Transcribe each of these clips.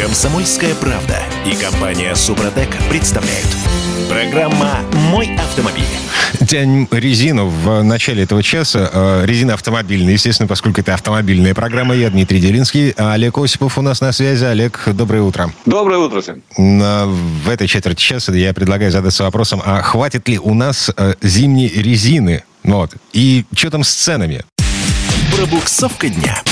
Комсомольская правда и компания Супротек представляют. Программа «Мой автомобиль». Тянем резину в начале этого часа. Э, резина автомобильная, естественно, поскольку это автомобильная программа. Я Дмитрий Делинский. А Олег Осипов у нас на связи. Олег, доброе утро. Доброе утро всем. В этой четверти часа я предлагаю задаться вопросом, а хватит ли у нас э, зимней резины? Ну вот. И что там с ценами? Пробуксовка дня.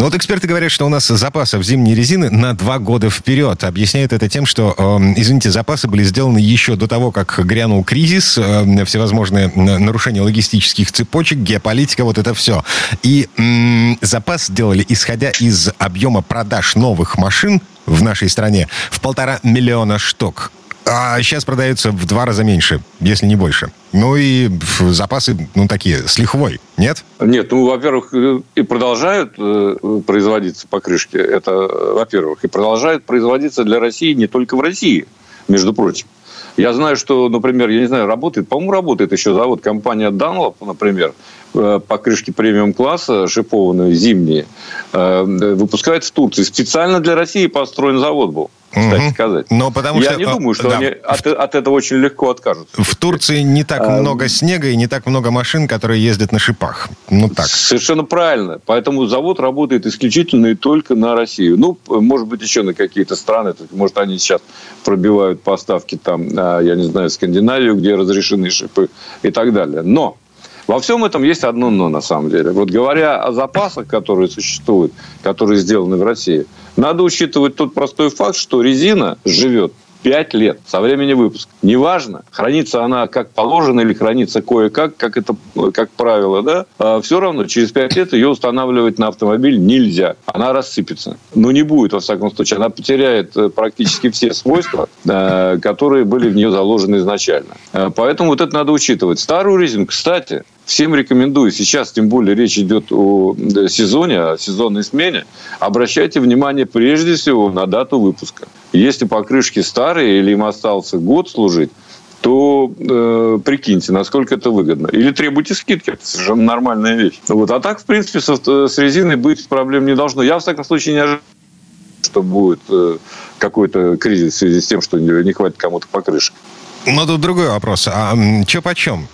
Ну вот эксперты говорят, что у нас запасов зимней резины на два года вперед. Объясняют это тем, что, э, извините, запасы были сделаны еще до того, как грянул кризис, э, всевозможные нарушения логистических цепочек, геополитика, вот это все. И э, запас сделали, исходя из объема продаж новых машин в нашей стране в полтора миллиона штук. А сейчас продается в два раза меньше, если не больше. Ну и запасы, ну, такие, с лихвой, нет? Нет, ну, во-первых, э, и продолжают э, производиться покрышки. Это, во-первых, и продолжают производиться для России не только в России, между прочим. Я знаю, что, например, я не знаю, работает, по-моему, работает еще завод, компания Dunlop, например, э, покрышки премиум-класса, шипованные, зимние, выпускает в Турции. Специально для России построен завод был кстати угу. сказать. Но потому Я что, не думаю, что да. они от, от этого очень легко откажутся. В Турции не так а, много снега и не так много машин, которые ездят на шипах. Ну так. Совершенно правильно. Поэтому завод работает исключительно и только на Россию. Ну, может быть, еще на какие-то страны. Может, они сейчас пробивают поставки там, а, я не знаю, в Скандинавию, где разрешены шипы и так далее. Но во всем этом есть одно но, на самом деле. Вот говоря о запасах, которые существуют, которые сделаны в России, надо учитывать тот простой факт, что резина живет 5 лет со времени выпуска. Неважно, хранится она как положено или хранится кое-как, как это, как правило, да, а все равно через 5 лет ее устанавливать на автомобиль нельзя. Она рассыпется. Но не будет, во всяком случае. Она потеряет э, практически все свойства, э, которые были в нее заложены изначально. Э, поэтому вот это надо учитывать. Старую резину, кстати, всем рекомендую, сейчас тем более речь идет о сезоне, о сезонной смене, обращайте внимание прежде всего на дату выпуска. Если покрышки старые или им остался год служить, то э, прикиньте, насколько это выгодно. Или требуйте скидки, это совершенно нормальная вещь. Вот. А так, в принципе, со, с резиной быть проблем не должно. Я, в всяком случае, не ожидаю, что будет э, какой-то кризис в связи с тем, что не, не хватит кому-то покрышек. Ну, тут другой вопрос. А что почем?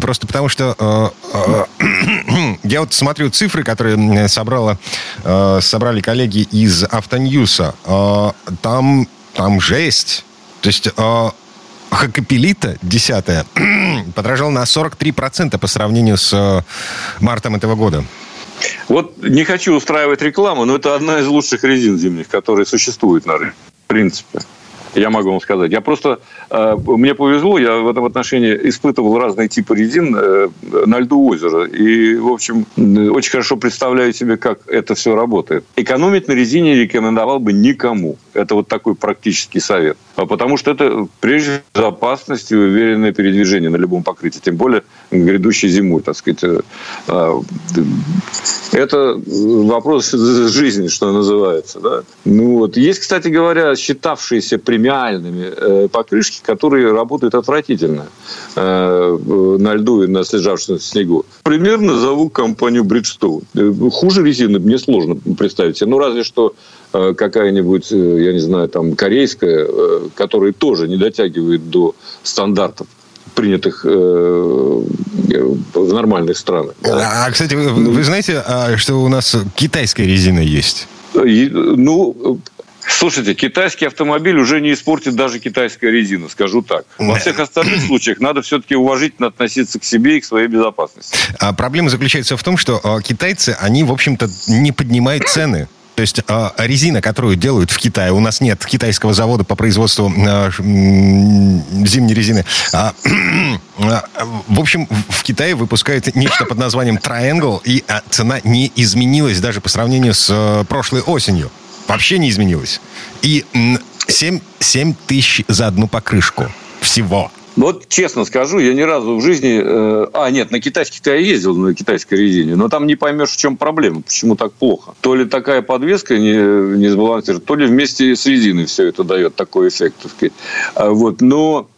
Просто потому что э, э, я вот смотрю цифры, которые собрала, э, собрали коллеги из Автоньюса. Э, там, там жесть. То есть э, Хакапелита 10 подорожал на 43% по сравнению с э, мартом этого года. Вот не хочу устраивать рекламу, но это одна из лучших резин зимних, которые существуют на рынке. В принципе я могу вам сказать. Я просто, э, мне повезло, я в этом отношении испытывал разные типы резин э, на льду озера. И, в общем, очень хорошо представляю себе, как это все работает. Экономить на резине рекомендовал бы никому. Это вот такой практический совет. А потому что это, прежде всего, безопасность и уверенное передвижение на любом покрытии. Тем более грядущей зимой, так сказать. Э, это вопрос жизни, что называется. Да? Ну, вот. Есть, кстати говоря, считавшиеся примеры премиальными э, покрышки, которые работают отвратительно э, на льду и на слежавшемся снегу. Примерно зову компанию Bridgestone. Э, хуже резины мне сложно представить себе. Ну, разве что какая-нибудь, я не знаю, там, корейская, которая тоже не дотягивает до стандартов принятых в нормальных странах. А, кстати, вы, вы знаете, а, что у нас китайская резина есть? Ну, Слушайте, китайский автомобиль уже не испортит даже китайская резина, скажу так. Во всех остальных случаях надо все-таки уважительно относиться к себе и к своей безопасности. А проблема заключается в том, что а, китайцы, они, в общем-то, не поднимают цены. То есть э, резина, которую делают в Китае, у нас нет китайского завода по производству э, зимней резины. А, э, в общем, в Китае выпускают нечто под названием Triangle, и цена не изменилась даже по сравнению с э, прошлой осенью вообще не изменилось. И 7, 7 тысяч за одну покрышку. Всего. Вот честно скажу, я ни разу в жизни... Э, а, нет, на китайских-то я ездил, на китайской резине, но там не поймешь, в чем проблема, почему так плохо. То ли такая подвеска не, не сбалансирована, то ли вместе с резиной все это дает такой эффект, так сказать. А, вот, но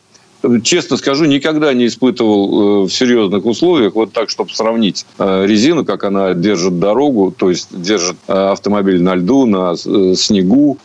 честно скажу, никогда не испытывал в серьезных условиях, вот так, чтобы сравнить резину, как она держит дорогу, то есть держит автомобиль на льду, на снегу.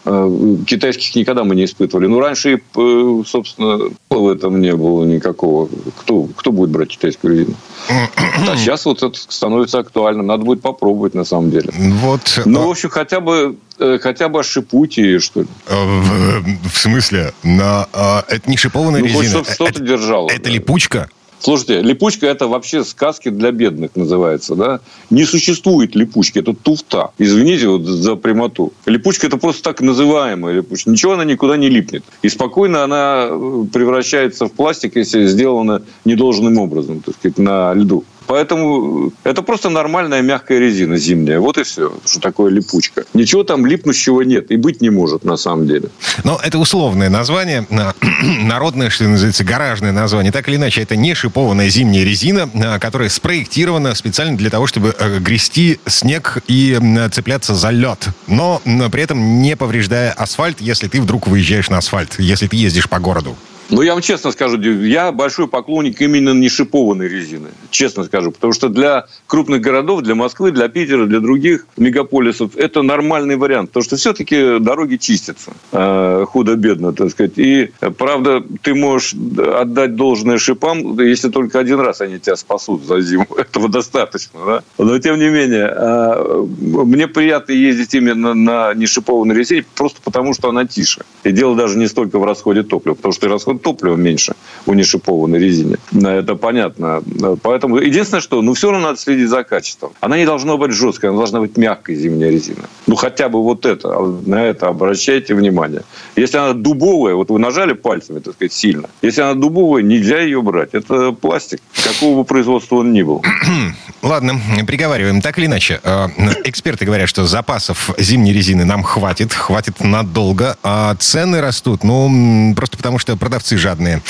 Китайских никогда мы не испытывали. Ну, раньше, собственно, в этом не было никакого. Кто, кто будет брать китайскую резину? А сейчас вот это становится актуальным. Надо будет попробовать, на самом деле. Вот. Ну, в общем, хотя бы Э, хотя бы ошипуйте ее, что ли. Э, в, в смысле? На, а, это не шипованная ну, резина. Хоть что-то держало. Это да. липучка? Слушайте, липучка это вообще сказки для бедных называется, да? Не существует липучки, это туфта. Извините вот за прямоту. Липучка это просто так называемая липучка. Ничего она никуда не липнет. И спокойно она э, превращается в пластик, если сделана недолжным образом, так сказать, на льду. Поэтому это просто нормальная мягкая резина зимняя. Вот и все, что такое липучка. Ничего там липнущего нет и быть не может на самом деле. Но это условное название, народное, что называется, гаражное название. Так или иначе, это не шипованная зимняя резина, а, которая спроектирована специально для того, чтобы э, грести снег и цепляться за лед. Но при этом не повреждая асфальт, если ты вдруг выезжаешь на асфальт, если ты ездишь по городу. Ну, я вам честно скажу, я большой поклонник именно не шипованной резины. Честно скажу. Потому что для крупных городов, для Москвы, для Питера, для других мегаполисов это нормальный вариант. Потому что все-таки дороги чистятся. Э, худо-бедно, так сказать. И, правда, ты можешь отдать должное шипам, если только один раз они тебя спасут за зиму. Этого достаточно, да? Но, тем не менее, э, мне приятно ездить именно на нешипованной резине, просто потому что она тише. И дело даже не столько в расходе топлива. Потому что расход топлива меньше у нешипованной резине. Это понятно. Поэтому единственное, что, ну, все равно надо следить за качеством. Она не должна быть жесткой, она должна быть мягкой зимняя резина. Ну, хотя бы вот это, на это обращайте внимание. Если она дубовая, вот вы нажали пальцами, так сказать, сильно. Если она дубовая, нельзя ее брать. Это пластик, какого бы производства он ни был. Ладно, приговариваем. Так или иначе, э, эксперты говорят, что запасов зимней резины нам хватит, хватит надолго, а цены растут, ну, просто потому что продавцы продавцы жадные.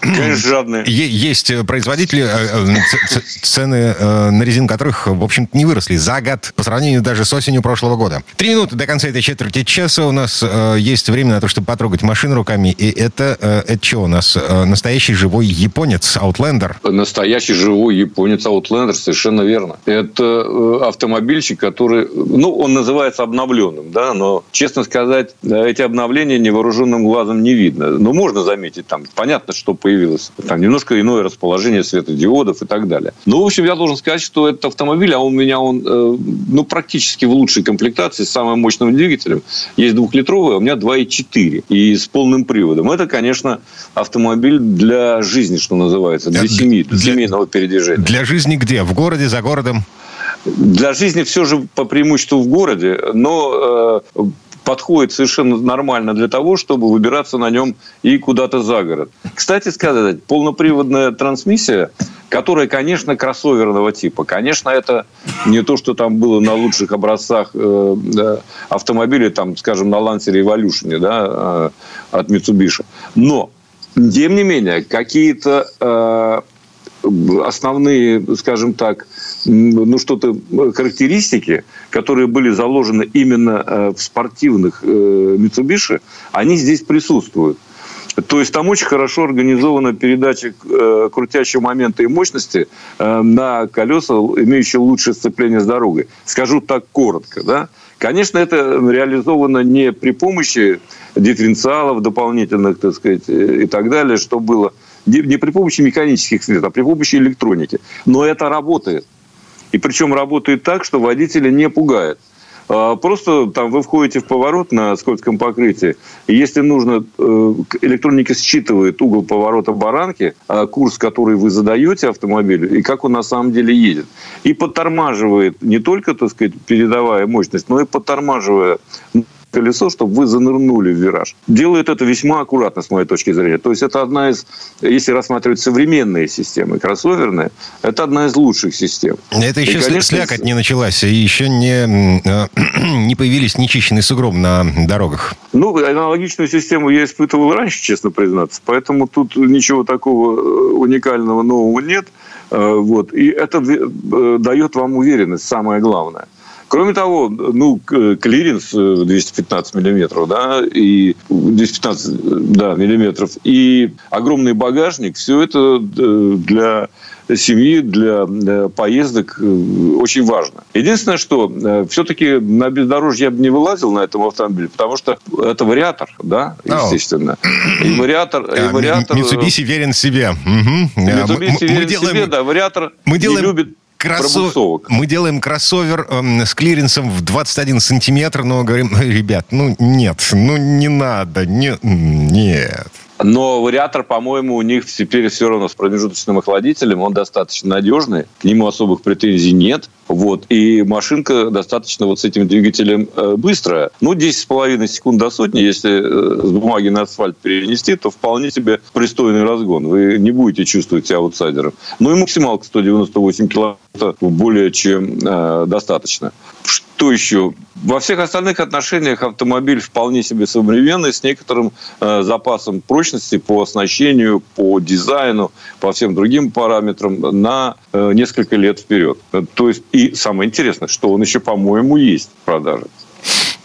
Конечно, жадные. Есть производители, э, э, цены э, на резину которых, в общем-то, не выросли за год по сравнению даже с осенью прошлого года. Три минуты до конца этой четверти часа у нас есть время на то, чтобы потрогать машину руками. И это, это что у нас? Настоящий живой японец, Outlander. Настоящий живой японец, Outlander, совершенно верно. Это автомобильчик, который, ну, он называется обновленным, да, но, честно сказать, эти обновления невооруженным глазом не видно ну, можно заметить, там, понятно, что появилось. Там немножко иное расположение светодиодов и так далее. Ну, в общем, я должен сказать, что этот автомобиль, а у меня он, э, ну, практически в лучшей комплектации, с самым мощным двигателем. Есть двухлитровый, а у меня 2,4. И с полным приводом. Это, конечно, автомобиль для жизни, что называется, для, для семьи, для, для семейного передвижения. Для жизни где? В городе, за городом? Для жизни все же по преимуществу в городе, но э, подходит совершенно нормально для того, чтобы выбираться на нем и куда-то за город. Кстати сказать, полноприводная трансмиссия, которая, конечно, кроссоверного типа. Конечно, это не то, что там было на лучших образцах э, автомобилей, там, скажем, на Lancer Evolution да, э, от Mitsubishi. Но, тем не менее, какие-то э, основные, скажем так, ну что-то характеристики, которые были заложены именно э, в спортивных э, Mitsubishi, они здесь присутствуют. То есть там очень хорошо организована передача э, крутящего момента и мощности э, на колеса, имеющие лучшее сцепление с дорогой. Скажу так коротко, да. Конечно, это реализовано не при помощи дифференциалов дополнительных, так сказать, и так далее, что было не при помощи механических средств, а при помощи электроники. Но это работает. И причем работает так, что водителя не пугает. А, просто там вы входите в поворот на скользком покрытии, и если нужно, э, электроника считывает угол поворота баранки, а, курс, который вы задаете автомобилю, и как он на самом деле едет. И подтормаживает не только, так сказать, передавая мощность, но и подтормаживая колесо, чтобы вы занырнули в вираж. Делают это весьма аккуратно, с моей точки зрения. То есть это одна из, если рассматривать современные системы, кроссоверные, это одна из лучших систем. Это еще и, конечно, слякоть не началась, и еще не, э, не появились нечищенные сугробы на дорогах. Ну, аналогичную систему я испытывал раньше, честно признаться. Поэтому тут ничего такого э, уникального нового нет. Э, вот. И это дает вам уверенность, самое главное. Кроме того, ну, клиренс 215 миллиметров, да, и 215 да, миллиметров, и огромный багажник, все это для семьи, для поездок очень важно. Единственное, что все-таки на бездорожье я бы не вылазил на этом автомобиле, потому что это вариатор, да, естественно. И вариатор... И вариатор Mitsubishi верен себе. Угу. Mitsubishi верен делаем... себе, да, вариатор мы делаем... не любит Кроссо... Мы делаем кроссовер э, с клиренсом в 21 сантиметр, но говорим, ребят, ну нет, ну не надо, не, нет. Но вариатор, по-моему, у них теперь все равно с промежуточным охладителем. Он достаточно надежный. К нему особых претензий нет. Вот. И машинка достаточно вот с этим двигателем э, быстрая. Ну, 10,5 секунд до сотни, если э, с бумаги на асфальт перенести, то вполне себе пристойный разгон. Вы не будете чувствовать себя аутсайдером. Ну и максималка 198 километров более чем э, достаточно. Что еще? Во всех остальных отношениях автомобиль вполне себе современный, с некоторым э, запасом прочности по оснащению, по дизайну, по всем другим параметрам на э, несколько лет вперед. То есть, и самое интересное, что он еще, по-моему, есть в продаже.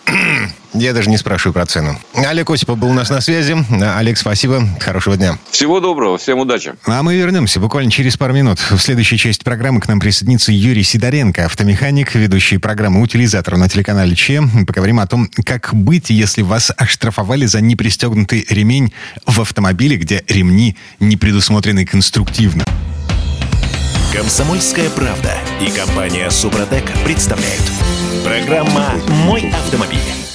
Я даже не спрашиваю про цену. Олег Осипов был у нас на связи. Олег, спасибо. Хорошего дня. Всего доброго. Всем удачи. А мы вернемся буквально через пару минут. В следующей части программы к нам присоединится Юрий Сидоренко, автомеханик, ведущий программы «Утилизатор» на телеканале ЧЕ. Поговорим о том, как быть, если вас оштрафовали за непристегнутый ремень в автомобиле, где ремни не предусмотрены конструктивно. Комсомольская правда и компания «Супротек» представляют. Программа «Мой автомобиль».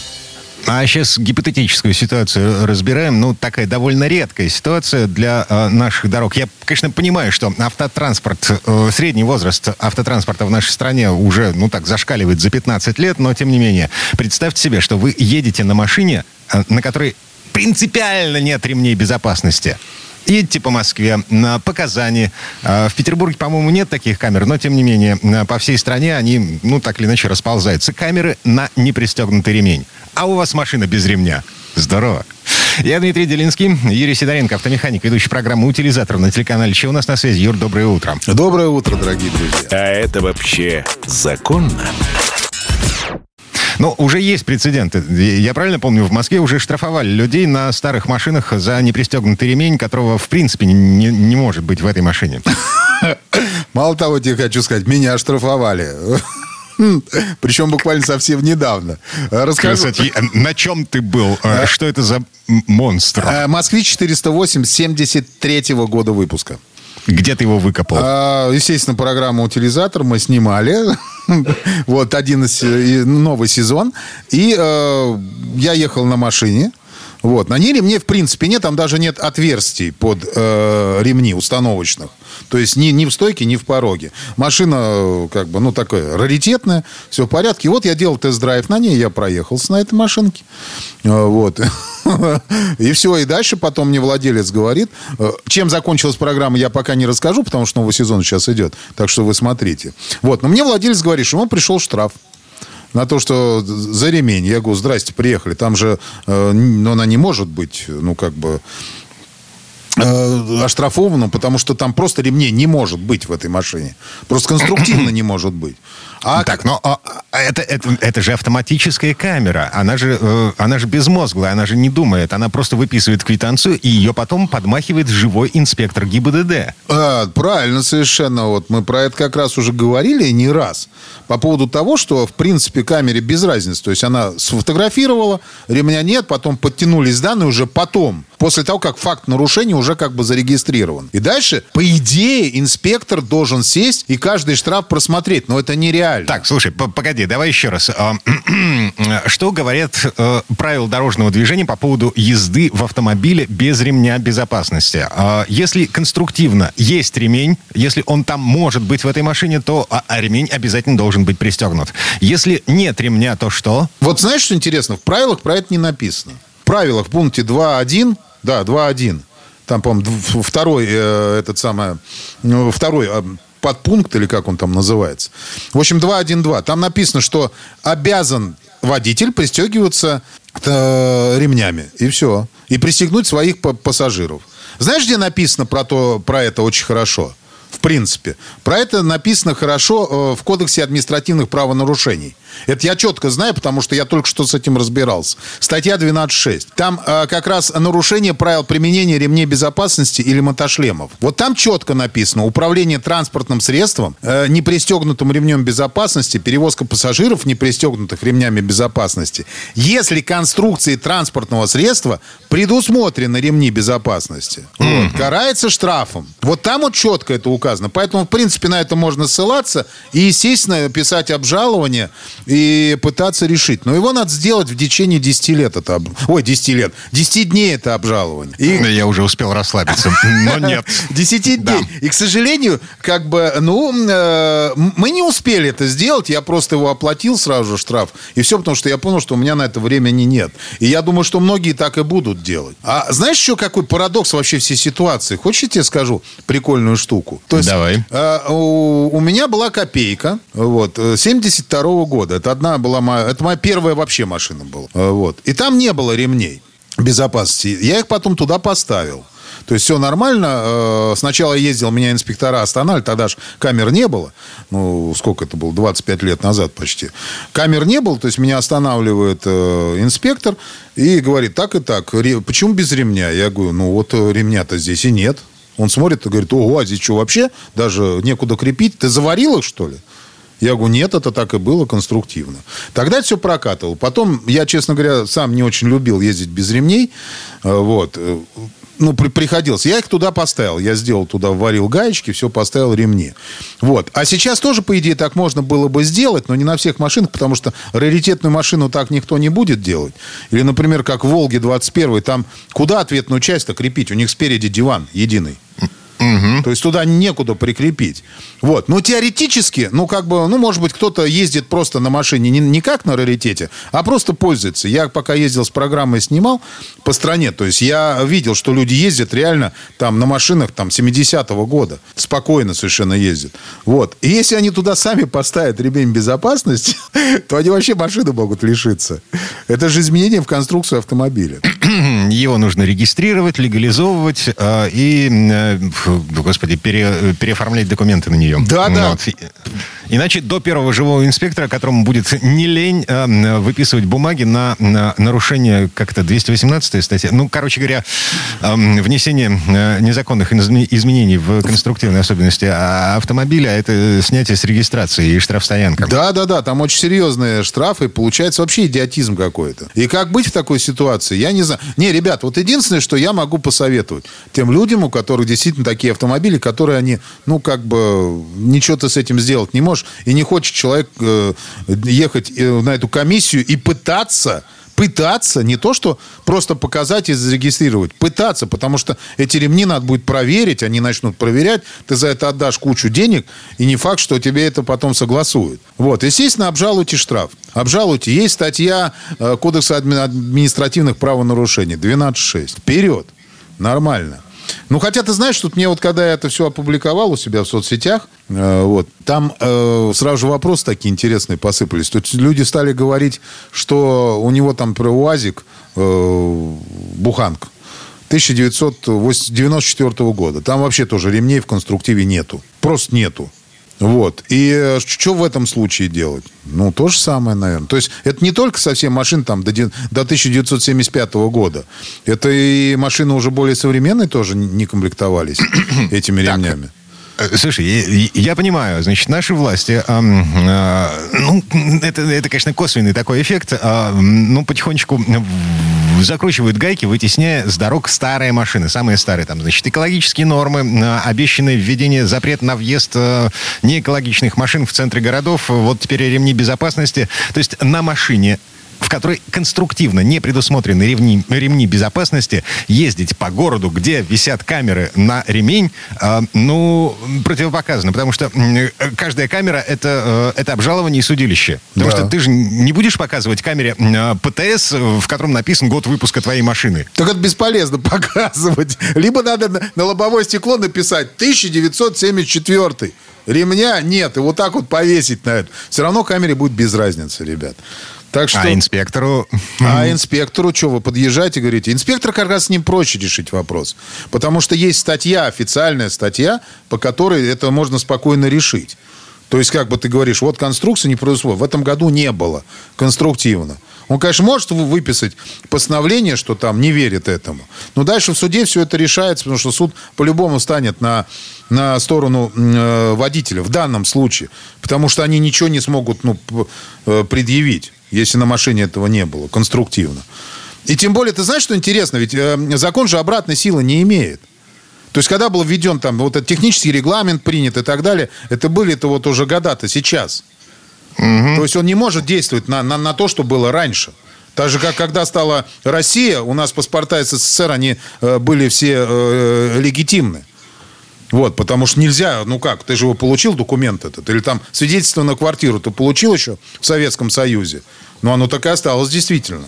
А сейчас гипотетическую ситуацию разбираем. Ну, такая довольно редкая ситуация для э, наших дорог. Я, конечно, понимаю, что автотранспорт, э, средний возраст автотранспорта в нашей стране уже, ну так, зашкаливает за 15 лет, но тем не менее. Представьте себе, что вы едете на машине, э, на которой принципиально нет ремней безопасности. Едете по Москве, по Казани. А, в Петербурге, по-моему, нет таких камер, но, тем не менее, по всей стране они, ну, так или иначе, расползаются. Камеры на непристегнутый ремень. А у вас машина без ремня. Здорово. Я Дмитрий Делинский, Юрий Сидоренко, автомеханик, ведущий программы «Утилизатор» на телеканале «Че у нас на связи». Юр, доброе утро. Доброе утро, дорогие друзья. А это вообще законно? Ну, уже есть прецеденты. Я правильно помню, в Москве уже штрафовали людей на старых машинах за непристегнутый ремень, которого, в принципе, не, не может быть в этой машине. Мало того, тебе хочу сказать, меня штрафовали. Причем буквально совсем недавно. Расскажу. Кстати, на чем ты был? А, что это за монстр? А, Москвич 408 73 -го года выпуска. Где ты его выкопал? А, естественно, программа «Утилизатор» мы снимали. вот один из, новый сезон. И э, я ехал на машине. Вот. На ней ремней, в принципе, нет. Там даже нет отверстий под э, ремни установочных. То есть ни, ни в стойке, ни в пороге. Машина, как бы, ну, такая раритетная, все в порядке. И вот я делал тест-драйв на ней, я проехался на этой машинке. А, вот. И все, и дальше потом мне владелец говорит. Э, чем закончилась программа, я пока не расскажу, потому что новый сезон сейчас идет. Так что вы смотрите. Вот, но мне владелец говорит, что ему пришел штраф на то, что за ремень. Я говорю, здрасте, приехали. Там же, э, ну, она не может быть, ну, как бы, э, оштрафованным, потому что там просто ремней не может быть в этой машине. Просто конструктивно не может быть. А так, но а, а, это, это, это же автоматическая камера. Она же, э, она же безмозглая, она же не думает. Она просто выписывает квитанцию, и ее потом подмахивает живой инспектор ГИБДД. А, правильно совершенно. Вот мы про это как раз уже говорили не раз. По поводу того, что, в принципе, камере без разницы. То есть она сфотографировала, ремня нет, потом подтянулись данные уже потом после того, как факт нарушения уже как бы зарегистрирован. И дальше, по идее, инспектор должен сесть и каждый штраф просмотреть. Но это нереально. Так, слушай, погоди, давай еще раз. А, что говорят э, правила дорожного движения по поводу езды в автомобиле без ремня безопасности? А, если конструктивно есть ремень, если он там может быть в этой машине, то а, а ремень обязательно должен быть пристегнут. Если нет ремня, то что? Вот знаешь, что интересно? В правилах про это не написано. В правилах в пункте 2.1 да, 2-1. Там, по-моему, второй, э, этот самый, ну, второй э, подпункт, или как он там называется. В общем, 2.1.2. Там написано, что обязан водитель пристегиваться э, ремнями. И все. И пристегнуть своих пассажиров. Знаешь, где написано про, то, про это очень хорошо? В принципе. Про это написано хорошо э, в Кодексе административных правонарушений. Это я четко знаю, потому что я только что с этим разбирался. Статья 12.6. Там э, как раз нарушение правил применения ремней безопасности или мотошлемов. Вот там четко написано. Управление транспортным средством, э, не пристегнутым ремнем безопасности, перевозка пассажиров, не пристегнутых ремнями безопасности. Если конструкции транспортного средства предусмотрены ремни безопасности. Mm-hmm. Вот, карается штрафом. Вот там вот четко это указано. Поэтому, в принципе, на это можно ссылаться и, естественно, писать обжалование и пытаться решить. Но его надо сделать в течение 10 лет. Это об... Ой, 10 лет. 10 дней это обжалование. И... Я уже успел расслабиться, но нет. 10 дней. Да. И, к сожалению, как бы, ну, э, мы не успели это сделать. Я просто его оплатил сразу же, штраф. И все, потому что я понял, что у меня на это времени нет. И я думаю, что многие так и будут делать. А знаешь, еще какой парадокс вообще всей ситуации? Хочешь, я тебе скажу прикольную штуку? То есть, Давай. Э, у, у меня была копейка, вот, 72 -го года. Это одна была моя, это моя первая вообще машина была. Э, вот. И там не было ремней безопасности. Я их потом туда поставил. То есть все нормально. Э, сначала ездил, меня инспектора останавливали, тогда же камер не было. Ну, сколько это было? 25 лет назад почти. Камер не было, то есть меня останавливает э, инспектор и говорит, так и так, почему без ремня? Я говорю, ну вот ремня-то здесь и нет. Он смотрит и говорит, ого, а здесь что, вообще даже некуда крепить? Ты заварил их, что ли? Я говорю, нет, это так и было конструктивно. Тогда все прокатывал. Потом, я, честно говоря, сам не очень любил ездить без ремней. Вот ну, при, приходилось. Я их туда поставил. Я сделал туда, варил гаечки, все поставил ремни. Вот. А сейчас тоже, по идее, так можно было бы сделать, но не на всех машинах, потому что раритетную машину так никто не будет делать. Или, например, как в «Волге» 21 там куда ответную часть-то крепить? У них спереди диван единый. Угу. То есть туда некуда прикрепить. Вот. Но теоретически, ну, как бы, ну, может быть, кто-то ездит просто на машине не, не как на раритете, а просто пользуется. Я пока ездил с программой, снимал по стране, то есть я видел, что люди ездят реально там на машинах там 70-го года. Спокойно совершенно ездят. Вот. И если они туда сами поставят ремень безопасности, то они вообще машины могут лишиться. Это же изменение в конструкцию автомобиля. Его нужно регистрировать, легализовывать э, и э, господи, пере, переоформлять документы на нее. Да, да. Иначе до первого живого инспектора, которому будет не лень э, выписывать бумаги на, на нарушение как-то 218 статья. Ну, короче говоря, э, внесение э, незаконных изменений в конструктивные особенности автомобиля, это снятие с регистрации и штрафстоянка. Да, да, да, там очень серьезные штрафы, получается вообще идиотизм какой-то. И как быть в такой ситуации, я не знаю. Не, ребят, вот единственное, что я могу посоветовать тем людям, у которых действительно такие автомобили, которые они, ну, как бы, ничего ты с этим сделать не можешь, и не хочет человек э, ехать э, на эту комиссию и пытаться пытаться, не то, что просто показать и зарегистрировать, пытаться, потому что эти ремни надо будет проверить, они начнут проверять, ты за это отдашь кучу денег, и не факт, что тебе это потом согласуют. Вот, естественно, обжалуйте штраф. Обжалуйте. Есть статья э, Кодекса административных правонарушений, 12.6. Вперед. Нормально. Ну, хотя ты знаешь, тут мне вот когда я это все опубликовал у себя в соцсетях, э, вот, там э, сразу же вопросы такие интересные посыпались. Тут люди стали говорить, что у него там про УАЗик э, буханка. 1994 года. Там вообще тоже ремней в конструктиве нету. Просто нету. Вот. И э, что в этом случае делать? Ну, то же самое, наверное. То есть, это не только совсем машин там до, до 1975 года. Это и машины уже более современные тоже не комплектовались этими ремнями. Э, слушай, я, я понимаю, значит, наши власти, э, э, ну, это, это, конечно, косвенный такой эффект, э, ну, потихонечку закручивают гайки, вытесняя с дорог старые машины, самые старые, там, значит, экологические нормы, э, обещанное введение запрет на въезд э, неэкологичных машин в центре городов, вот теперь ремни безопасности. То есть на машине в которой конструктивно не предусмотрены ремни, ремни безопасности, ездить по городу, где висят камеры на ремень, э, ну, противопоказано. Потому что э, каждая камера это, э, это обжалование и судилище. Потому да. что ты же не будешь показывать камере э, ПТС, в котором написан год выпуска твоей машины. Так это бесполезно показывать. Либо надо на, на лобовое стекло написать 1974 Ремня нет, и вот так вот повесить на это. Все равно камере будет без разницы, ребят. Так что... А инспектору? А инспектору что, вы подъезжаете и говорите? Инспектор как раз с ним проще решить вопрос. Потому что есть статья, официальная статья, по которой это можно спокойно решить. То есть, как бы ты говоришь, вот конструкция не производства. В этом году не было конструктивно. Он, конечно, может выписать постановление, что там не верит этому. Но дальше в суде все это решается, потому что суд по-любому станет на, на сторону э, водителя в данном случае. Потому что они ничего не смогут ну, э, предъявить, если на машине этого не было, конструктивно. И тем более, ты знаешь, что интересно? Ведь э, закон же обратной силы не имеет. То есть, когда был введен там вот этот технический регламент принят и так далее, это были-то вот уже года-то сейчас. Угу. То есть, он не может действовать на, на, на то, что было раньше. Так же, как когда стала Россия, у нас паспорта СССР, они э, были все э, легитимны. Вот, потому что нельзя, ну как, ты же его получил, документ этот, или там свидетельство на квартиру ты получил еще в Советском Союзе. Но оно так и осталось действительно.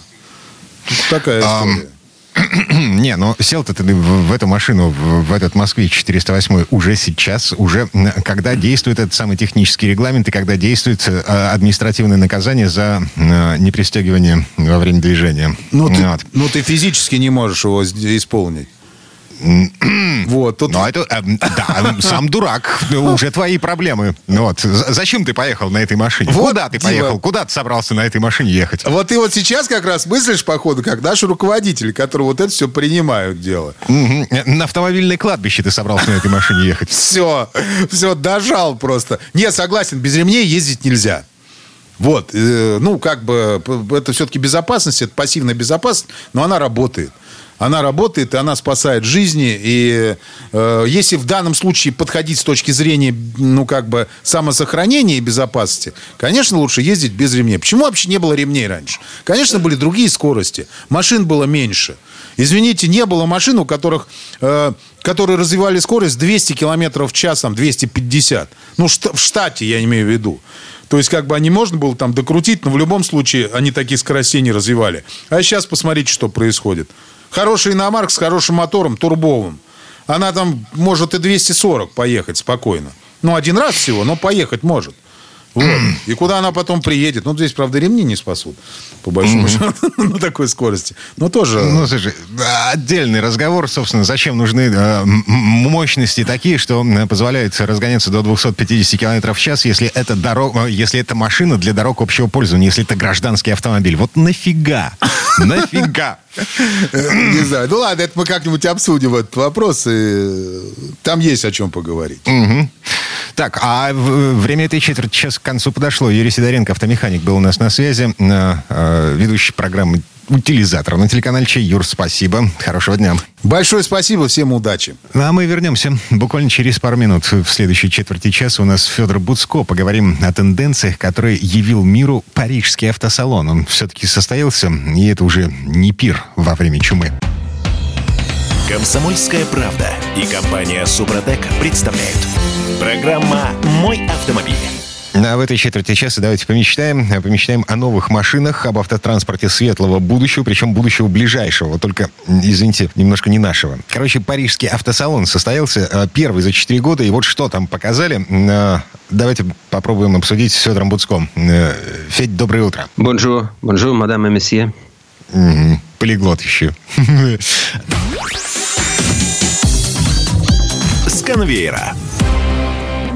Такая история. Не, ну сел-то ты в, эту машину, в, этот Москвич 408 уже сейчас, уже когда действует этот самый технический регламент и когда действует э, административное наказание за э, непристегивание во время движения. Ну, ты, вот. ну, ты физически не можешь его исполнить. Вот, тут... Ну, это, э, да, сам дурак. Уже твои проблемы. Вот. Зачем ты поехал на этой машине? Вот, Куда ты поехал? Дима. Куда ты собрался на этой машине ехать? Вот ты вот сейчас как раз мыслишь, походу, как наши руководители, которые вот это все принимают дело. Угу. На автомобильное кладбище ты собрался на этой машине ехать. Все, все, дожал просто. Не, согласен, без ремней ездить нельзя. Вот, э, ну, как бы, это все-таки безопасность, это пассивная безопасность, но она работает она работает, и она спасает жизни. И э, если в данном случае подходить с точки зрения, ну, как бы, самосохранения и безопасности, конечно, лучше ездить без ремней. Почему вообще не было ремней раньше? Конечно, были другие скорости. Машин было меньше. Извините, не было машин, у которых, э, которые развивали скорость 200 км в час, там, 250. Ну, в штате я имею в виду. То есть, как бы они можно было там докрутить, но в любом случае они такие скоростей не развивали. А сейчас посмотрите, что происходит. Хороший иномарк с хорошим мотором, турбовым. Она там может и 240 поехать спокойно. Ну, один раз всего, но поехать может. Вот. И куда она потом приедет? Ну, здесь, правда, ремни не спасут, по большому счету, на такой скорости. Но тоже... Ну, слушай, отдельный разговор, собственно, зачем нужны э, мощности такие, что позволяют разгоняться до 250 км в час, если это, дорога, если это машина для дорог общего пользования, если это гражданский автомобиль. Вот нафига? Нафига? Не знаю. Ну ладно, это мы как-нибудь обсудим этот вопрос. И там есть о чем поговорить. Так, а время этой четверти часа к концу подошло. Юрий Сидоренко, автомеханик, был у нас на связи. Э, ведущий программы утилизатор на телеканале Чай. Юр, спасибо. Хорошего дня. Большое спасибо. Всем удачи. Ну, а мы вернемся буквально через пару минут. В следующей четверти часа у нас Федор Буцко. Поговорим о тенденциях, которые явил миру парижский автосалон. Он все-таки состоялся, и это уже не пир во время чумы. Комсомольская правда и компания Супротек представляют. Программа «Мой автомобиль». А в этой четверти часа давайте помечтаем. Помечтаем о новых машинах, об автотранспорте светлого будущего, причем будущего ближайшего, только, извините, немножко не нашего. Короче, парижский автосалон состоялся э, первый за четыре года, и вот что там показали. Э, давайте попробуем обсудить с Федором Буцком. Э, Федь, доброе утро. Bonjour, bonjour, мадам и месье. Полиглот еще. С конвейера.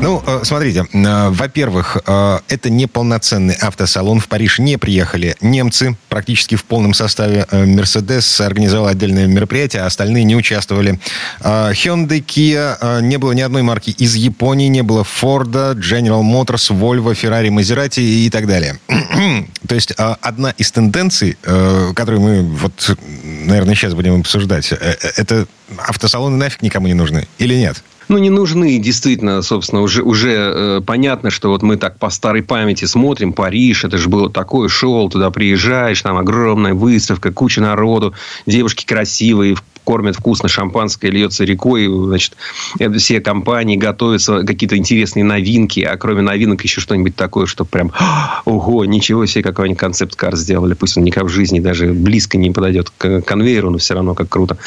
Ну, э, смотрите, э, во-первых, э, это не полноценный автосалон. В Париж не приехали немцы практически в полном составе. Мерседес организовал отдельное мероприятие, а остальные не участвовали. Hyundai, Kia, не было ни одной марки из Японии, не было Ford, General Motors, Volvo, Ferrari, Maserati и так далее. То есть одна из тенденций, которую мы вот, наверное, сейчас будем обсуждать, это автосалоны нафиг никому не нужны или нет? Ну, не нужны. Действительно, собственно, уже, уже э, понятно, что вот мы так по старой памяти смотрим. Париж, это же было такое шоу. Туда приезжаешь, там огромная выставка, куча народу. Девушки красивые, кормят вкусно, шампанское льется рекой, значит, все компании готовятся, какие-то интересные новинки, а кроме новинок еще что-нибудь такое, что прям, ого, ничего себе, какой-нибудь концепт-кар сделали, пусть он никак в жизни даже близко не подойдет к конвейеру, но все равно как круто.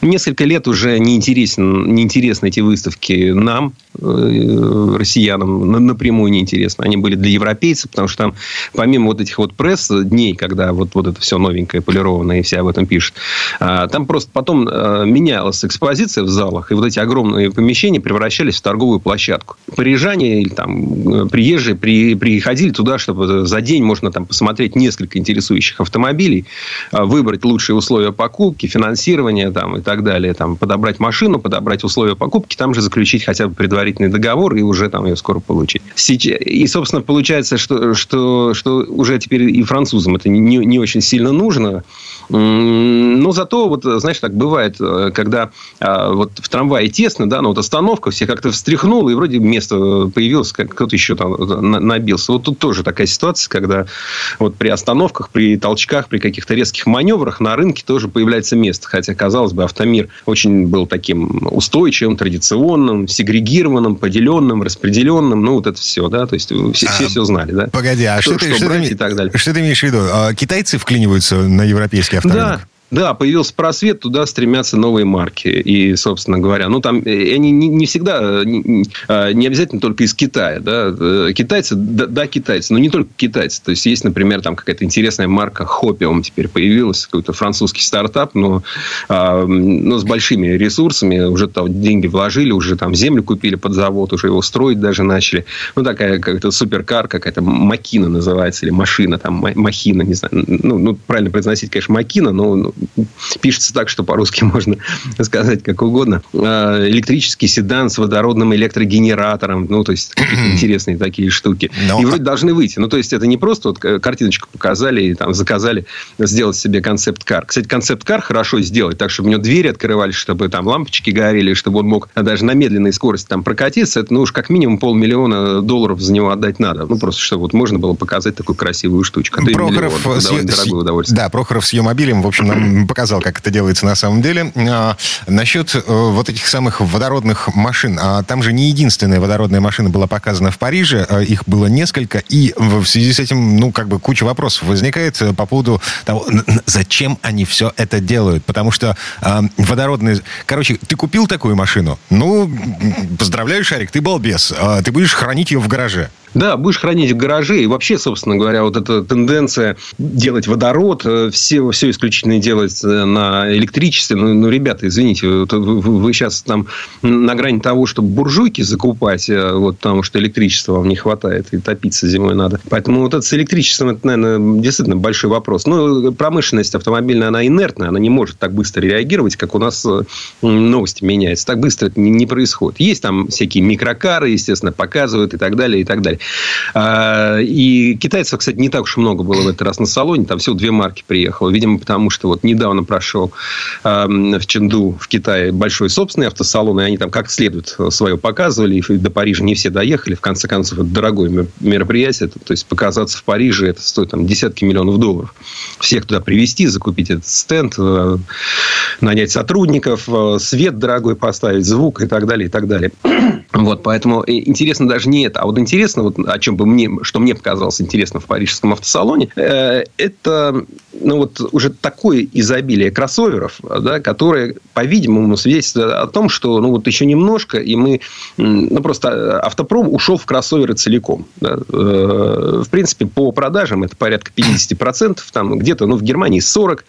Несколько лет уже неинтересен, неинтересны эти выставки нам, россиянам напрямую неинтересны. Они были для европейцев, потому что там, помимо вот этих вот пресс-дней, когда вот, вот это все новенькое, полированное, и все об этом пишут, а, там просто потом э, менялась экспозиция в залах, и вот эти огромные помещения превращались в торговую площадку. Парижане или там приезжие при, приходили туда, чтобы за день можно там посмотреть несколько интересующих автомобилей, выбрать лучшие условия покупки, финансирования там, и так далее, там, подобрать машину, подобрать условия покупки, там же заключить хотя бы предварительный договор и уже там ее скоро получить. Сейчас, и, собственно, получается, что, что, что уже теперь и французам это не, не очень сильно нужно. Но зато, вот, знаешь, так бывает, э, когда а, вот в трамвае тесно, да, но вот остановка, все как-то встряхнуло, и вроде место появилось, как кто-то еще там набился. Вот тут тоже такая ситуация, когда вот при остановках, при толчках, при каких-то резких маневрах на рынке тоже появляется место. Хотя, казалось бы, автомир очень был таким устойчивым, традиционным, сегрегированным, поделенным, распределенным. Ну, вот это все, да, то есть все, а, все, все знали, да. Погоди, а что, что, ты, что, что, ты, и так далее. что ты имеешь в виду? А китайцы вклиниваются на европейский авторынок? Да, да, появился просвет, туда стремятся новые марки. И, собственно говоря, ну, там э, они не, не всегда, не, а, не обязательно только из Китая. Да? Э, китайцы, да, да, китайцы, но не только китайцы. То есть, есть, например, там какая-то интересная марка Хопиум теперь появилась, какой-то французский стартап, но, а, но с большими ресурсами, уже там деньги вложили, уже там землю купили под завод, уже его строить даже начали. Ну, такая какая-то суперкар, какая-то Макина называется, или машина, там, Махина, не знаю. Ну, ну правильно произносить, конечно, Макина, но ну, пишется так, что по-русски можно сказать как угодно. А, электрический седан с водородным электрогенератором. Ну, то есть, интересные такие штуки. Но... И вроде должны выйти. Ну, то есть, это не просто вот картиночку показали и там заказали сделать себе концепт-кар. Кстати, концепт-кар хорошо сделать, так, чтобы у него двери открывались, чтобы там лампочки горели, чтобы он мог даже на медленной скорости там прокатиться. Это, ну, уж как минимум полмиллиона долларов за него отдать надо. Ну, просто, чтобы вот можно было показать такую красивую штучку. Да Прохоров, миллион, с... удовольствие. Да, Прохоров с ее мобилем, в общем, нам показал, как это делается на самом деле. А, насчет э, вот этих самых водородных машин. А, там же не единственная водородная машина была показана в Париже. А, их было несколько. И в связи с этим, ну, как бы куча вопросов возникает э, по поводу того, зачем они все это делают. Потому что водородные... Короче, ты купил такую машину? Ну, поздравляю, Шарик, ты балбес. Ты будешь хранить ее в гараже. Да, будешь хранить в гараже. И вообще, собственно говоря, вот эта тенденция делать водород, э, все, все исключительно делать э, на электричестве. Ну, ну ребята, извините, вы, вы сейчас там на грани того, чтобы буржуйки закупать, э, вот, потому что электричества вам не хватает, и топиться зимой надо. Поэтому вот это с электричеством, это, наверное, действительно большой вопрос. Ну, промышленность автомобильная, она инертная, она не может так быстро реагировать, как у нас новости меняются. Так быстро это не, не происходит. Есть там всякие микрокары, естественно, показывают и так далее, и так далее. А, и китайцев, кстати, не так уж много было в этот раз на салоне. Там всего две марки приехало. Видимо, потому что вот недавно прошел в Ченду в Китае большой собственный автосалон, и они там как следует свое показывали. И до Парижа не все доехали. В конце концов, это дорогое мероприятие. То есть, показаться в Париже, это стоит там десятки миллионов долларов. Всех туда привезти, закупить этот стенд, э, нанять сотрудников, э, свет дорогой поставить, звук и так далее, и так далее. Вот, поэтому интересно даже не это, а вот интересно, вот о чем бы мне, что мне показалось интересно в парижском автосалоне, э, это ну, вот уже такое изобилие кроссоверов, да, которые, по-видимому, свидетельствуют о том, что ну, вот еще немножко, и мы... Ну, просто автопром ушел в кроссоверы целиком. Да. Э, в принципе, по продажам это порядка 50%. Там где-то, ну, в Германии 40%,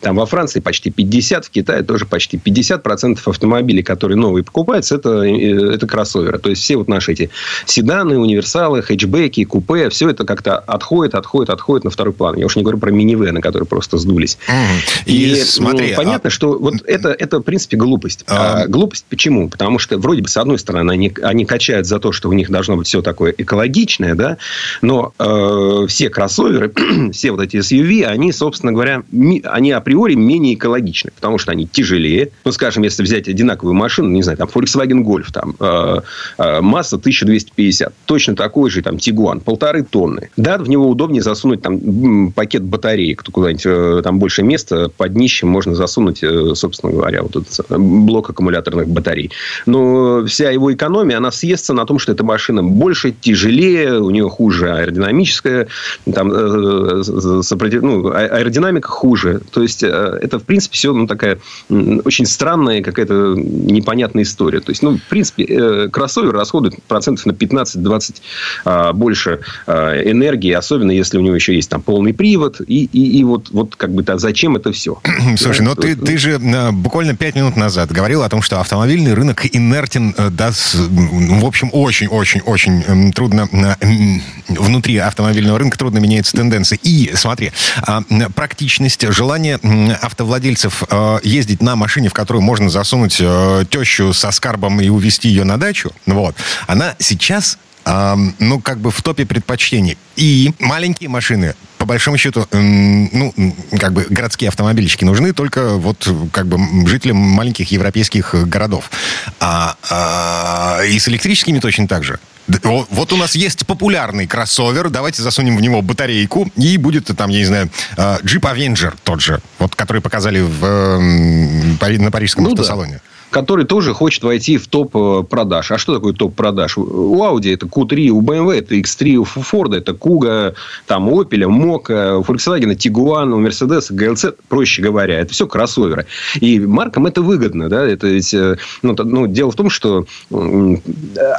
там во Франции почти 50%, в Китае тоже почти 50% автомобилей, которые новые покупаются, это, э, это кроссоверы. То есть, все вот наши эти седаны, универсалы, хэтчбеки, купе, все это как-то отходит, отходит, отходит на второй план. Я уж не говорю про минивены, которые просто сдулись. Mm. И, и смотри, ну, понятно, а... что вот это, это, в принципе, глупость. А... А, глупость почему? Потому что, вроде бы, с одной стороны, они, они качают за то, что у них должно быть все такое экологичное, да, но э, все кроссоверы, все вот эти SUV, они, собственно говоря, ми, они априори менее экологичны, потому что они тяжелее. Ну, скажем, если взять одинаковую машину, не знаю, там, Volkswagen Golf, там, э, э, масса 1250, точно такой же, там, Tiguan, полторы тонны. Да, в него удобнее засунуть там пакет батареек, куда куда-нибудь э, там больше места, под днищем можно засунуть, э, собственно говоря, вот этот блок аккумуляторных батарей. Но вся его экономия, она съестся на том, что эта машина больше, тяжелее, у нее хуже аэродинамическая, там, сопротив... ну, а, аэродинамика хуже. То есть, это, в принципе, все ну, такая очень странная какая-то непонятная история. То есть, ну, в принципе, кроссовер расходует процентов на 15-20 а, больше а, энергии, особенно если у него еще есть там полный привод. И, и, и вот, вот как бы то зачем это все? Слушай, ну ты, ты же а, буквально 5 минут назад говорил о том, что автомобильный рынок инертен, э, да, в общем, очень-очень-очень трудно внутри автомобильного рынка трудно меняется тенденции. И смотри, практичность, желание автовладельцев ездить на машине, в которую можно засунуть э, тещу со скарбом и увезти ее на дачу, вот, она сейчас ну, как бы в топе предпочтений. И маленькие машины, по большому счету, ну, как бы городские автомобильчики нужны только вот как бы жителям маленьких европейских городов. А, а, и с электрическими точно так же. Вот у нас есть популярный кроссовер, давайте засунем в него батарейку, и будет там, я не знаю, Jeep Avenger тот же, вот который показали в, на парижском ну, автосалоне. Да который тоже хочет войти в топ э, продаж. А что такое топ продаж? У Audi это Q3, у BMW это X3, у Ford это Kuga, там Opel, Moka, у Volkswagen Tiguan, у Mercedes GLC, проще говоря. Это все кроссоверы. И маркам это выгодно. Да? Это ведь, э, ну, ну, дело в том, что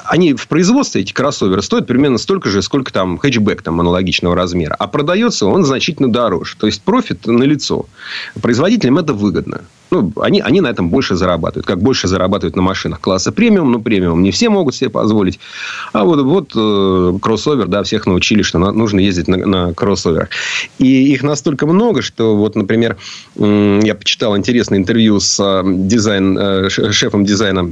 они в производстве, эти кроссоверы, стоят примерно столько же, сколько там хэтчбэк там, аналогичного размера. А продается он значительно дороже. То есть, профит налицо. Производителям это выгодно. Ну, они, они на этом больше зарабатывают. Как больше зарабатывают на машинах класса премиум. Ну, премиум не все могут себе позволить. А вот, вот э, кроссовер, да, всех научили, что на, нужно ездить на, на кроссоверах. И их настолько много, что вот, например, э, я почитал интересное интервью с э, дизайн, э, шефом дизайна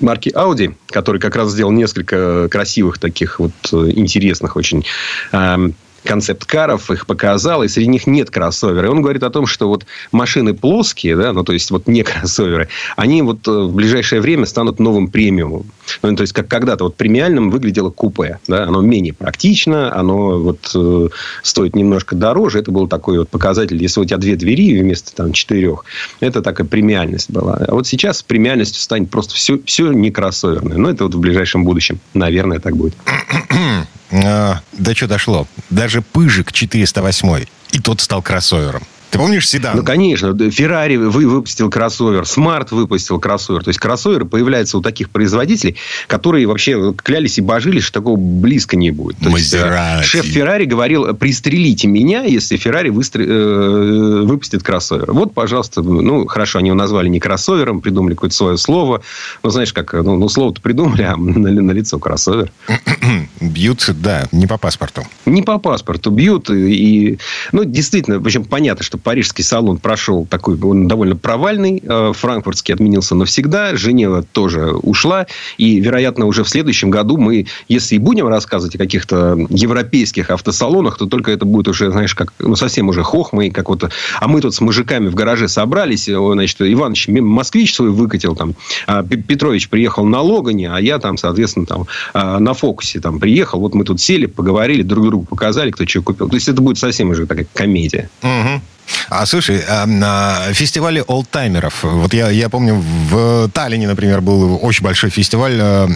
марки Audi, который как раз сделал несколько красивых таких вот э, интересных очень э, концепт-каров, их показал, и среди них нет кроссовера. И он говорит о том, что вот машины плоские, да, ну, то есть, вот не кроссоверы, они вот э, в ближайшее время станут новым премиумом. Ну, то есть, как когда-то вот премиальным выглядело купе, да, оно менее практично, оно вот э, стоит немножко дороже, это был такой вот показатель, если у тебя две двери вместо там четырех, это такая премиальность была. А вот сейчас премиальностью станет просто все, все не кроссоверное. Но это вот в ближайшем будущем, наверное, так будет. А, до чего дошло? Даже Пыжик 408 и тот стал кроссовером. Ты помнишь седан? Ну, конечно. Феррари выпустил кроссовер, Смарт выпустил кроссовер. То есть, кроссоверы появляются у таких производителей, которые вообще клялись и божились, что такого близко не будет. То есть, э, шеф Феррари говорил, пристрелите меня, если Феррари выстр... э, выпустит кроссовер. Вот, пожалуйста, ну, хорошо, они его назвали не кроссовером, придумали какое-то свое слово. Ну, знаешь, как, ну, ну слово-то придумали, а на, на лицо кроссовер. бьют, да, не по паспорту. Не по паспорту бьют. И, ну, действительно, в общем, понятно, что парижский салон прошел такой, он довольно провальный. Э, франкфуртский отменился навсегда. Женева тоже ушла. И, вероятно, уже в следующем году мы, если и будем рассказывать о каких-то европейских автосалонах, то только это будет уже, знаешь, как, ну, совсем уже хохмы, как вот, а мы тут с мужиками в гараже собрались, значит, Иванович москвич свой выкатил, там, а Петрович приехал на Логане, а я там, соответственно, там, а, на Фокусе там приехал, вот мы тут сели, поговорили, друг другу показали, кто что купил. То есть, это будет совсем уже такая комедия. Угу. А слушай, а, на фестивале олдтаймеров, вот я, я помню, в Таллине, например, был очень большой фестиваль а,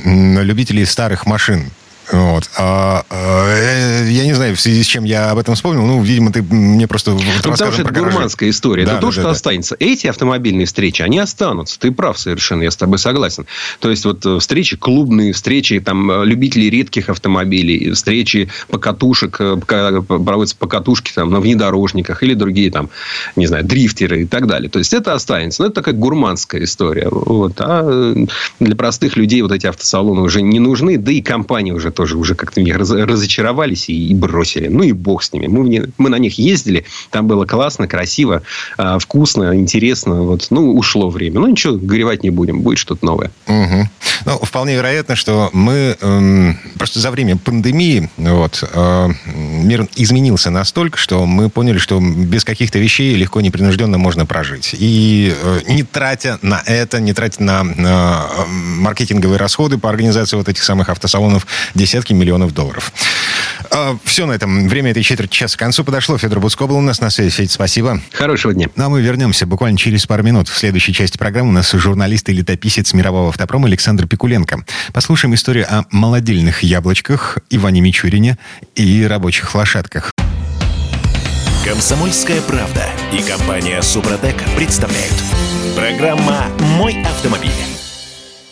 любителей старых машин. Вот. А, а, я не знаю, в связи с чем я об этом вспомнил. Ну, видимо, ты мне просто вот ну, Потому что это гурманская история. Да, это да, то, да, что да. останется. Эти автомобильные встречи, они останутся. Ты прав совершенно, я с тобой согласен. То есть, вот э, встречи клубные, встречи там э, любителей редких автомобилей, встречи покатушек, э, проводятся покатушки там на внедорожниках или другие там, не знаю, дрифтеры и так далее. То есть, это останется. Но это такая гурманская история. Вот. А для простых людей вот эти автосалоны уже не нужны, да и компании уже тоже уже как-то в них разочаровались и, и бросили. Ну и бог с ними. Мы, мы на них ездили, там было классно, красиво, э, вкусно, интересно. Вот, ну, ушло время. Ну, ничего, горевать не будем, будет что-то новое. Угу. Ну, вполне вероятно, что мы э, просто за время пандемии вот, э, мир изменился настолько, что мы поняли, что без каких-то вещей легко, непринужденно можно прожить. И э, не тратя на это, не тратя на э, маркетинговые расходы по организации вот этих самых автосалонов, десятки миллионов долларов. А, все на этом. Время этой четверти часа к концу подошло. Федор Буско был у нас на связи. Федь, спасибо. Хорошего дня. Ну, а мы вернемся буквально через пару минут. В следующей части программы у нас журналист и летописец мирового автопрома Александр Пикуленко. Послушаем историю о молодильных яблочках, Иване Мичурине и рабочих лошадках. Комсомольская правда и компания Супротек представляют. Программа «Мой автомобиль».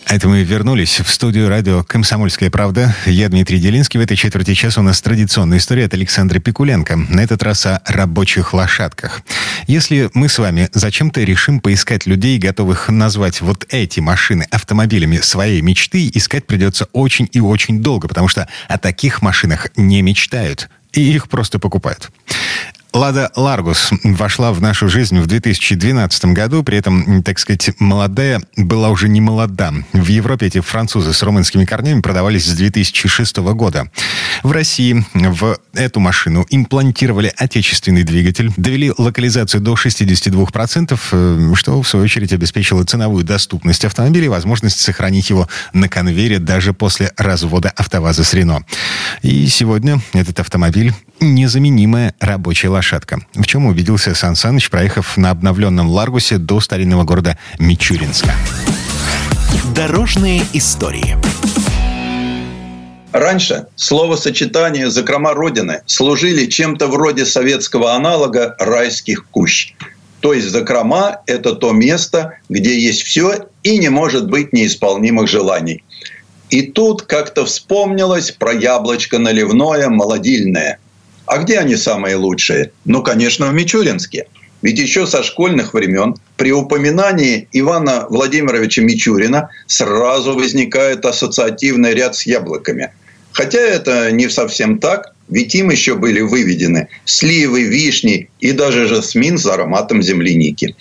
Это мы вернулись в студию радио «Комсомольская правда». Я Дмитрий Делинский. В этой четверти часа у нас традиционная история от Александра Пикуленко. На этот раз о рабочих лошадках. Если мы с вами зачем-то решим поискать людей, готовых назвать вот эти машины автомобилями своей мечты, искать придется очень и очень долго, потому что о таких машинах не мечтают и их просто покупают. Лада Ларгус вошла в нашу жизнь в 2012 году, при этом, так сказать, молодая была уже не молода. В Европе эти французы с румынскими корнями продавались с 2006 года. В России в эту машину имплантировали отечественный двигатель, довели локализацию до 62%, э, что, в свою очередь, обеспечило ценовую доступность автомобиля и возможность сохранить его на конвейере даже после развода АвтоВАЗа с Рено. И сегодня этот автомобиль незаменимая рабочая лошадка. В чем убедился Сан Саныч, проехав на обновленном Ларгусе до старинного города Мичуринска. Дорожные истории. Раньше словосочетание «закрома Родины» служили чем-то вроде советского аналога «райских кущ». То есть закрома – это то место, где есть все и не может быть неисполнимых желаний. И тут как-то вспомнилось про яблочко наливное, молодильное. А где они самые лучшие? Ну, конечно, в Мичуринске. Ведь еще со школьных времен при упоминании Ивана Владимировича Мичурина сразу возникает ассоциативный ряд с яблоками. Хотя это не совсем так, ведь им еще были выведены сливы, вишни и даже жасмин с ароматом земляники.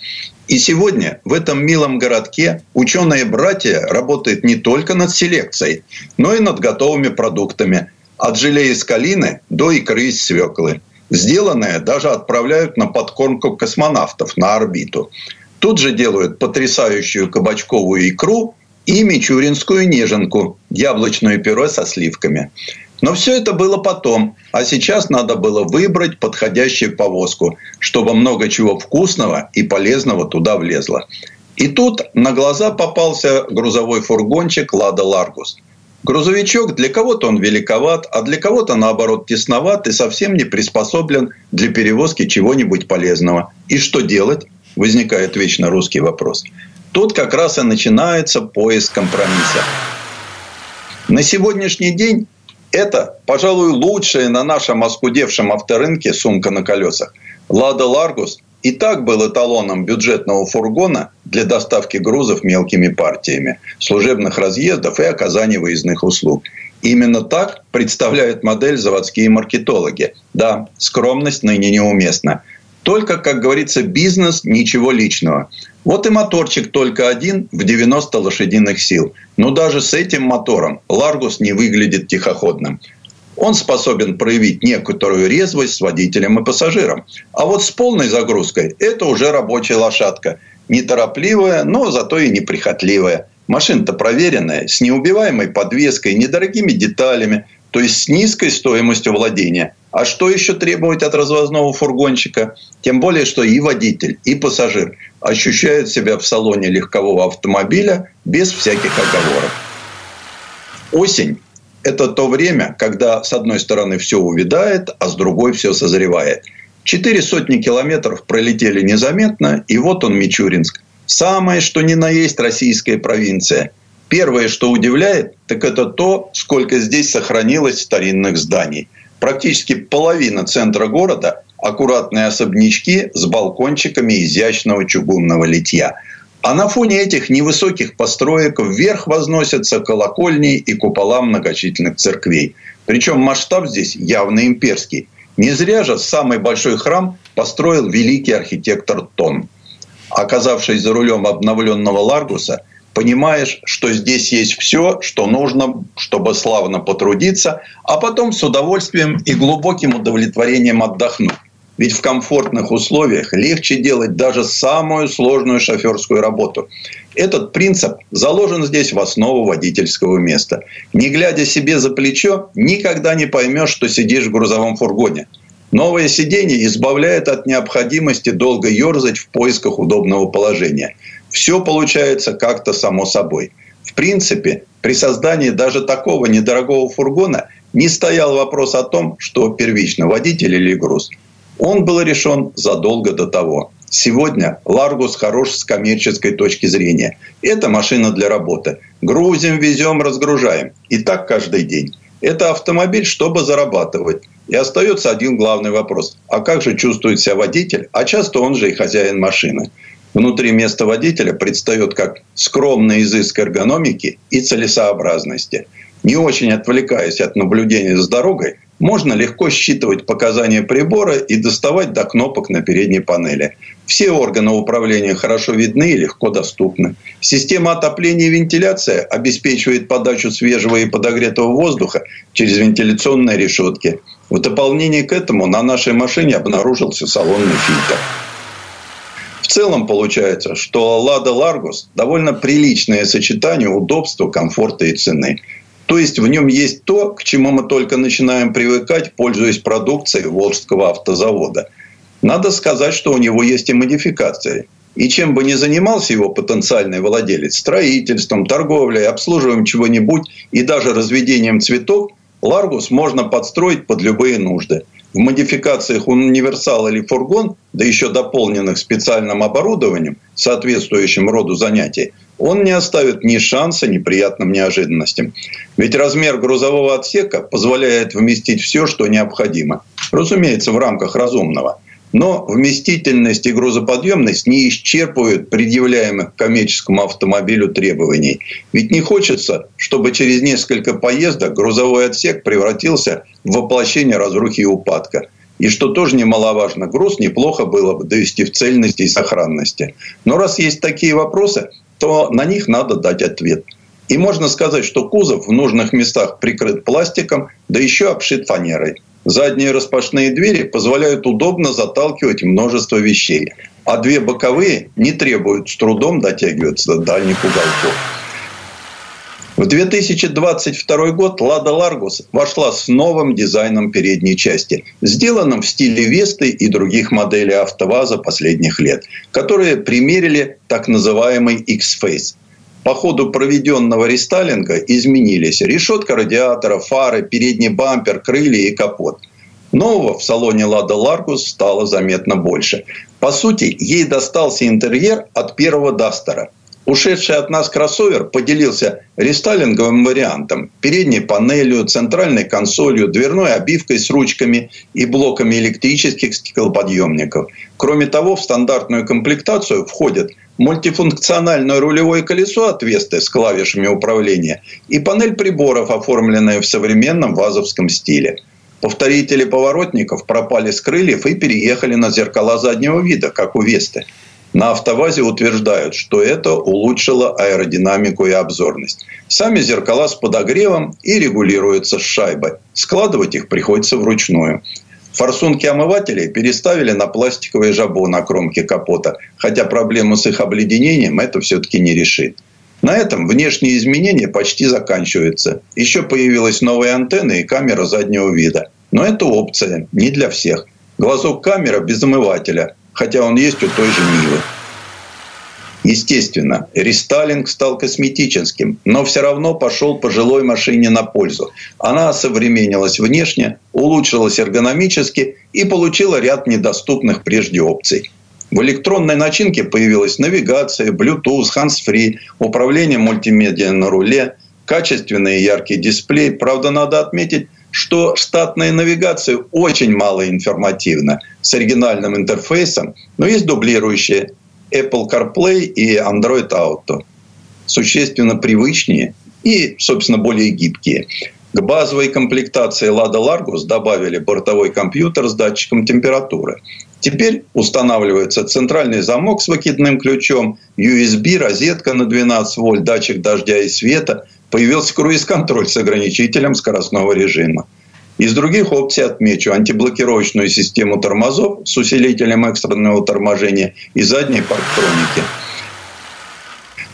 И сегодня в этом милом городке ученые-братья работают не только над селекцией, но и над готовыми продуктами, от желе из калины до икры из свеклы. Сделанное даже отправляют на подкормку космонавтов на орбиту. Тут же делают потрясающую кабачковую икру и мичуринскую неженку, яблочное пюре со сливками. Но все это было потом, а сейчас надо было выбрать подходящую повозку, чтобы много чего вкусного и полезного туда влезло. И тут на глаза попался грузовой фургончик «Лада Ларгус». Грузовичок для кого-то он великоват, а для кого-то наоборот тесноват и совсем не приспособлен для перевозки чего-нибудь полезного. И что делать? Возникает вечно русский вопрос. Тут как раз и начинается поиск компромисса. На сегодняшний день это, пожалуй, лучшая на нашем оскудевшем авторынке сумка на колесах. Лада Ларгус и так был эталоном бюджетного фургона для доставки грузов мелкими партиями, служебных разъездов и оказания выездных услуг. Именно так представляют модель заводские маркетологи. Да, скромность ныне неуместна. Только, как говорится, бизнес, ничего личного. Вот и моторчик только один в 90 лошадиных сил. Но даже с этим мотором Ларгус не выглядит тихоходным он способен проявить некоторую резвость с водителем и пассажиром. А вот с полной загрузкой это уже рабочая лошадка. Неторопливая, но зато и неприхотливая. Машина-то проверенная, с неубиваемой подвеской, недорогими деталями, то есть с низкой стоимостью владения. А что еще требовать от развозного фургончика? Тем более, что и водитель, и пассажир ощущают себя в салоне легкового автомобиля без всяких оговоров. Осень это то время, когда с одной стороны все увядает, а с другой все созревает. Четыре сотни километров пролетели незаметно, и вот он Мичуринск. Самое, что ни на есть российская провинция. Первое, что удивляет, так это то, сколько здесь сохранилось старинных зданий. Практически половина центра города – аккуратные особнячки с балкончиками изящного чугунного литья – а на фоне этих невысоких построек вверх возносятся колокольни и купола многочисленных церквей. Причем масштаб здесь явно имперский. Не зря же самый большой храм построил великий архитектор Тон. Оказавшись за рулем обновленного Ларгуса, понимаешь, что здесь есть все, что нужно, чтобы славно потрудиться, а потом с удовольствием и глубоким удовлетворением отдохнуть. Ведь в комфортных условиях легче делать даже самую сложную шоферскую работу. Этот принцип заложен здесь в основу водительского места. Не глядя себе за плечо, никогда не поймешь, что сидишь в грузовом фургоне. Новое сиденье избавляет от необходимости долго ерзать в поисках удобного положения. Все получается как-то само собой. В принципе, при создании даже такого недорогого фургона не стоял вопрос о том, что первично водитель или груз. Он был решен задолго до того. Сегодня Ларгус хорош с коммерческой точки зрения. Это машина для работы. Грузим, везем, разгружаем. И так каждый день. Это автомобиль, чтобы зарабатывать. И остается один главный вопрос. А как же чувствует себя водитель? А часто он же и хозяин машины. Внутри места водителя предстает как скромный изыск эргономики и целесообразности. Не очень отвлекаясь от наблюдения за дорогой, можно легко считывать показания прибора и доставать до кнопок на передней панели. Все органы управления хорошо видны и легко доступны. Система отопления и вентиляции обеспечивает подачу свежего и подогретого воздуха через вентиляционные решетки. В дополнение к этому на нашей машине обнаружился салонный фильтр. В целом получается, что Лада Ларгус довольно приличное сочетание удобства, комфорта и цены. То есть в нем есть то, к чему мы только начинаем привыкать, пользуясь продукцией Волжского автозавода. Надо сказать, что у него есть и модификации. И чем бы ни занимался его потенциальный владелец, строительством, торговлей, обслуживанием чего-нибудь и даже разведением цветов, Ларгус можно подстроить под любые нужды. В модификациях универсал или фургон, да еще дополненных специальным оборудованием, соответствующим роду занятий, он не оставит ни шанса неприятным неожиданностям. Ведь размер грузового отсека позволяет вместить все, что необходимо. Разумеется, в рамках разумного. Но вместительность и грузоподъемность не исчерпывают предъявляемых к коммерческому автомобилю требований. Ведь не хочется, чтобы через несколько поездок грузовой отсек превратился в воплощение разрухи и упадка. И что тоже немаловажно, груз неплохо было бы довести в цельности и сохранности. Но раз есть такие вопросы, то на них надо дать ответ. И можно сказать, что кузов в нужных местах прикрыт пластиком, да еще обшит фанерой. Задние распашные двери позволяют удобно заталкивать множество вещей, а две боковые не требуют с трудом дотягиваться до дальних уголков. В 2022 год «Лада Ларгус» вошла с новым дизайном передней части, сделанным в стиле Весты и других моделей АвтоВАЗа последних лет, которые примерили так называемый X-Face. По ходу проведенного рестайлинга изменились решетка радиатора, фары, передний бампер, крылья и капот. Нового в салоне «Лада Ларгус» стало заметно больше. По сути, ей достался интерьер от первого «Дастера», Ушедший от нас кроссовер поделился рестайлинговым вариантом. Передней панелью, центральной консолью, дверной обивкой с ручками и блоками электрических стеклоподъемников. Кроме того, в стандартную комплектацию входит мультифункциональное рулевое колесо от Весты с клавишами управления и панель приборов, оформленная в современном вазовском стиле. Повторители поворотников пропали с крыльев и переехали на зеркала заднего вида, как у Весты. На автовазе утверждают, что это улучшило аэродинамику и обзорность. Сами зеркала с подогревом и регулируются с шайбой. Складывать их приходится вручную. Форсунки омывателей переставили на пластиковые жабо на кромке капота, хотя проблему с их обледенением это все-таки не решит. На этом внешние изменения почти заканчиваются. Еще появилась новая антенна и камера заднего вида. Но это опция, не для всех. Глазок камера без омывателя, хотя он есть у той же Нивы. Естественно, рестайлинг стал косметическим, но все равно пошел пожилой машине на пользу. Она осовременилась внешне, улучшилась эргономически и получила ряд недоступных прежде опций. В электронной начинке появилась навигация, Bluetooth, hands-free, управление мультимедиа на руле, качественный и яркий дисплей. Правда, надо отметить, что штатная навигация очень мало информативна с оригинальным интерфейсом, но есть дублирующие Apple CarPlay и Android Auto. Существенно привычнее и, собственно, более гибкие. К базовой комплектации Lada Largus добавили бортовой компьютер с датчиком температуры. Теперь устанавливается центральный замок с выкидным ключом, USB, розетка на 12 вольт, датчик дождя и света, появился круиз-контроль с ограничителем скоростного режима. Из других опций отмечу антиблокировочную систему тормозов с усилителем экстренного торможения и задней парктроники.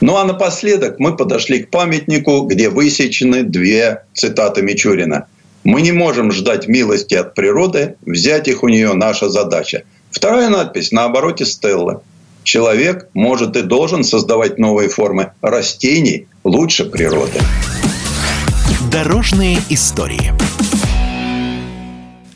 Ну а напоследок мы подошли к памятнику, где высечены две цитаты Мичурина. «Мы не можем ждать милости от природы, взять их у нее наша задача». Вторая надпись на обороте Стеллы. Человек может и должен создавать новые формы растений лучше природы. Дорожные истории.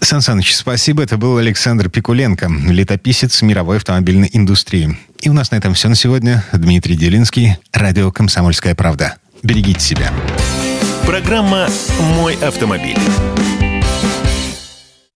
Сан Саныч, спасибо. Это был Александр Пикуленко, летописец мировой автомобильной индустрии. И у нас на этом все на сегодня. Дмитрий Делинский, радио «Комсомольская правда». Берегите себя. Программа «Мой автомобиль».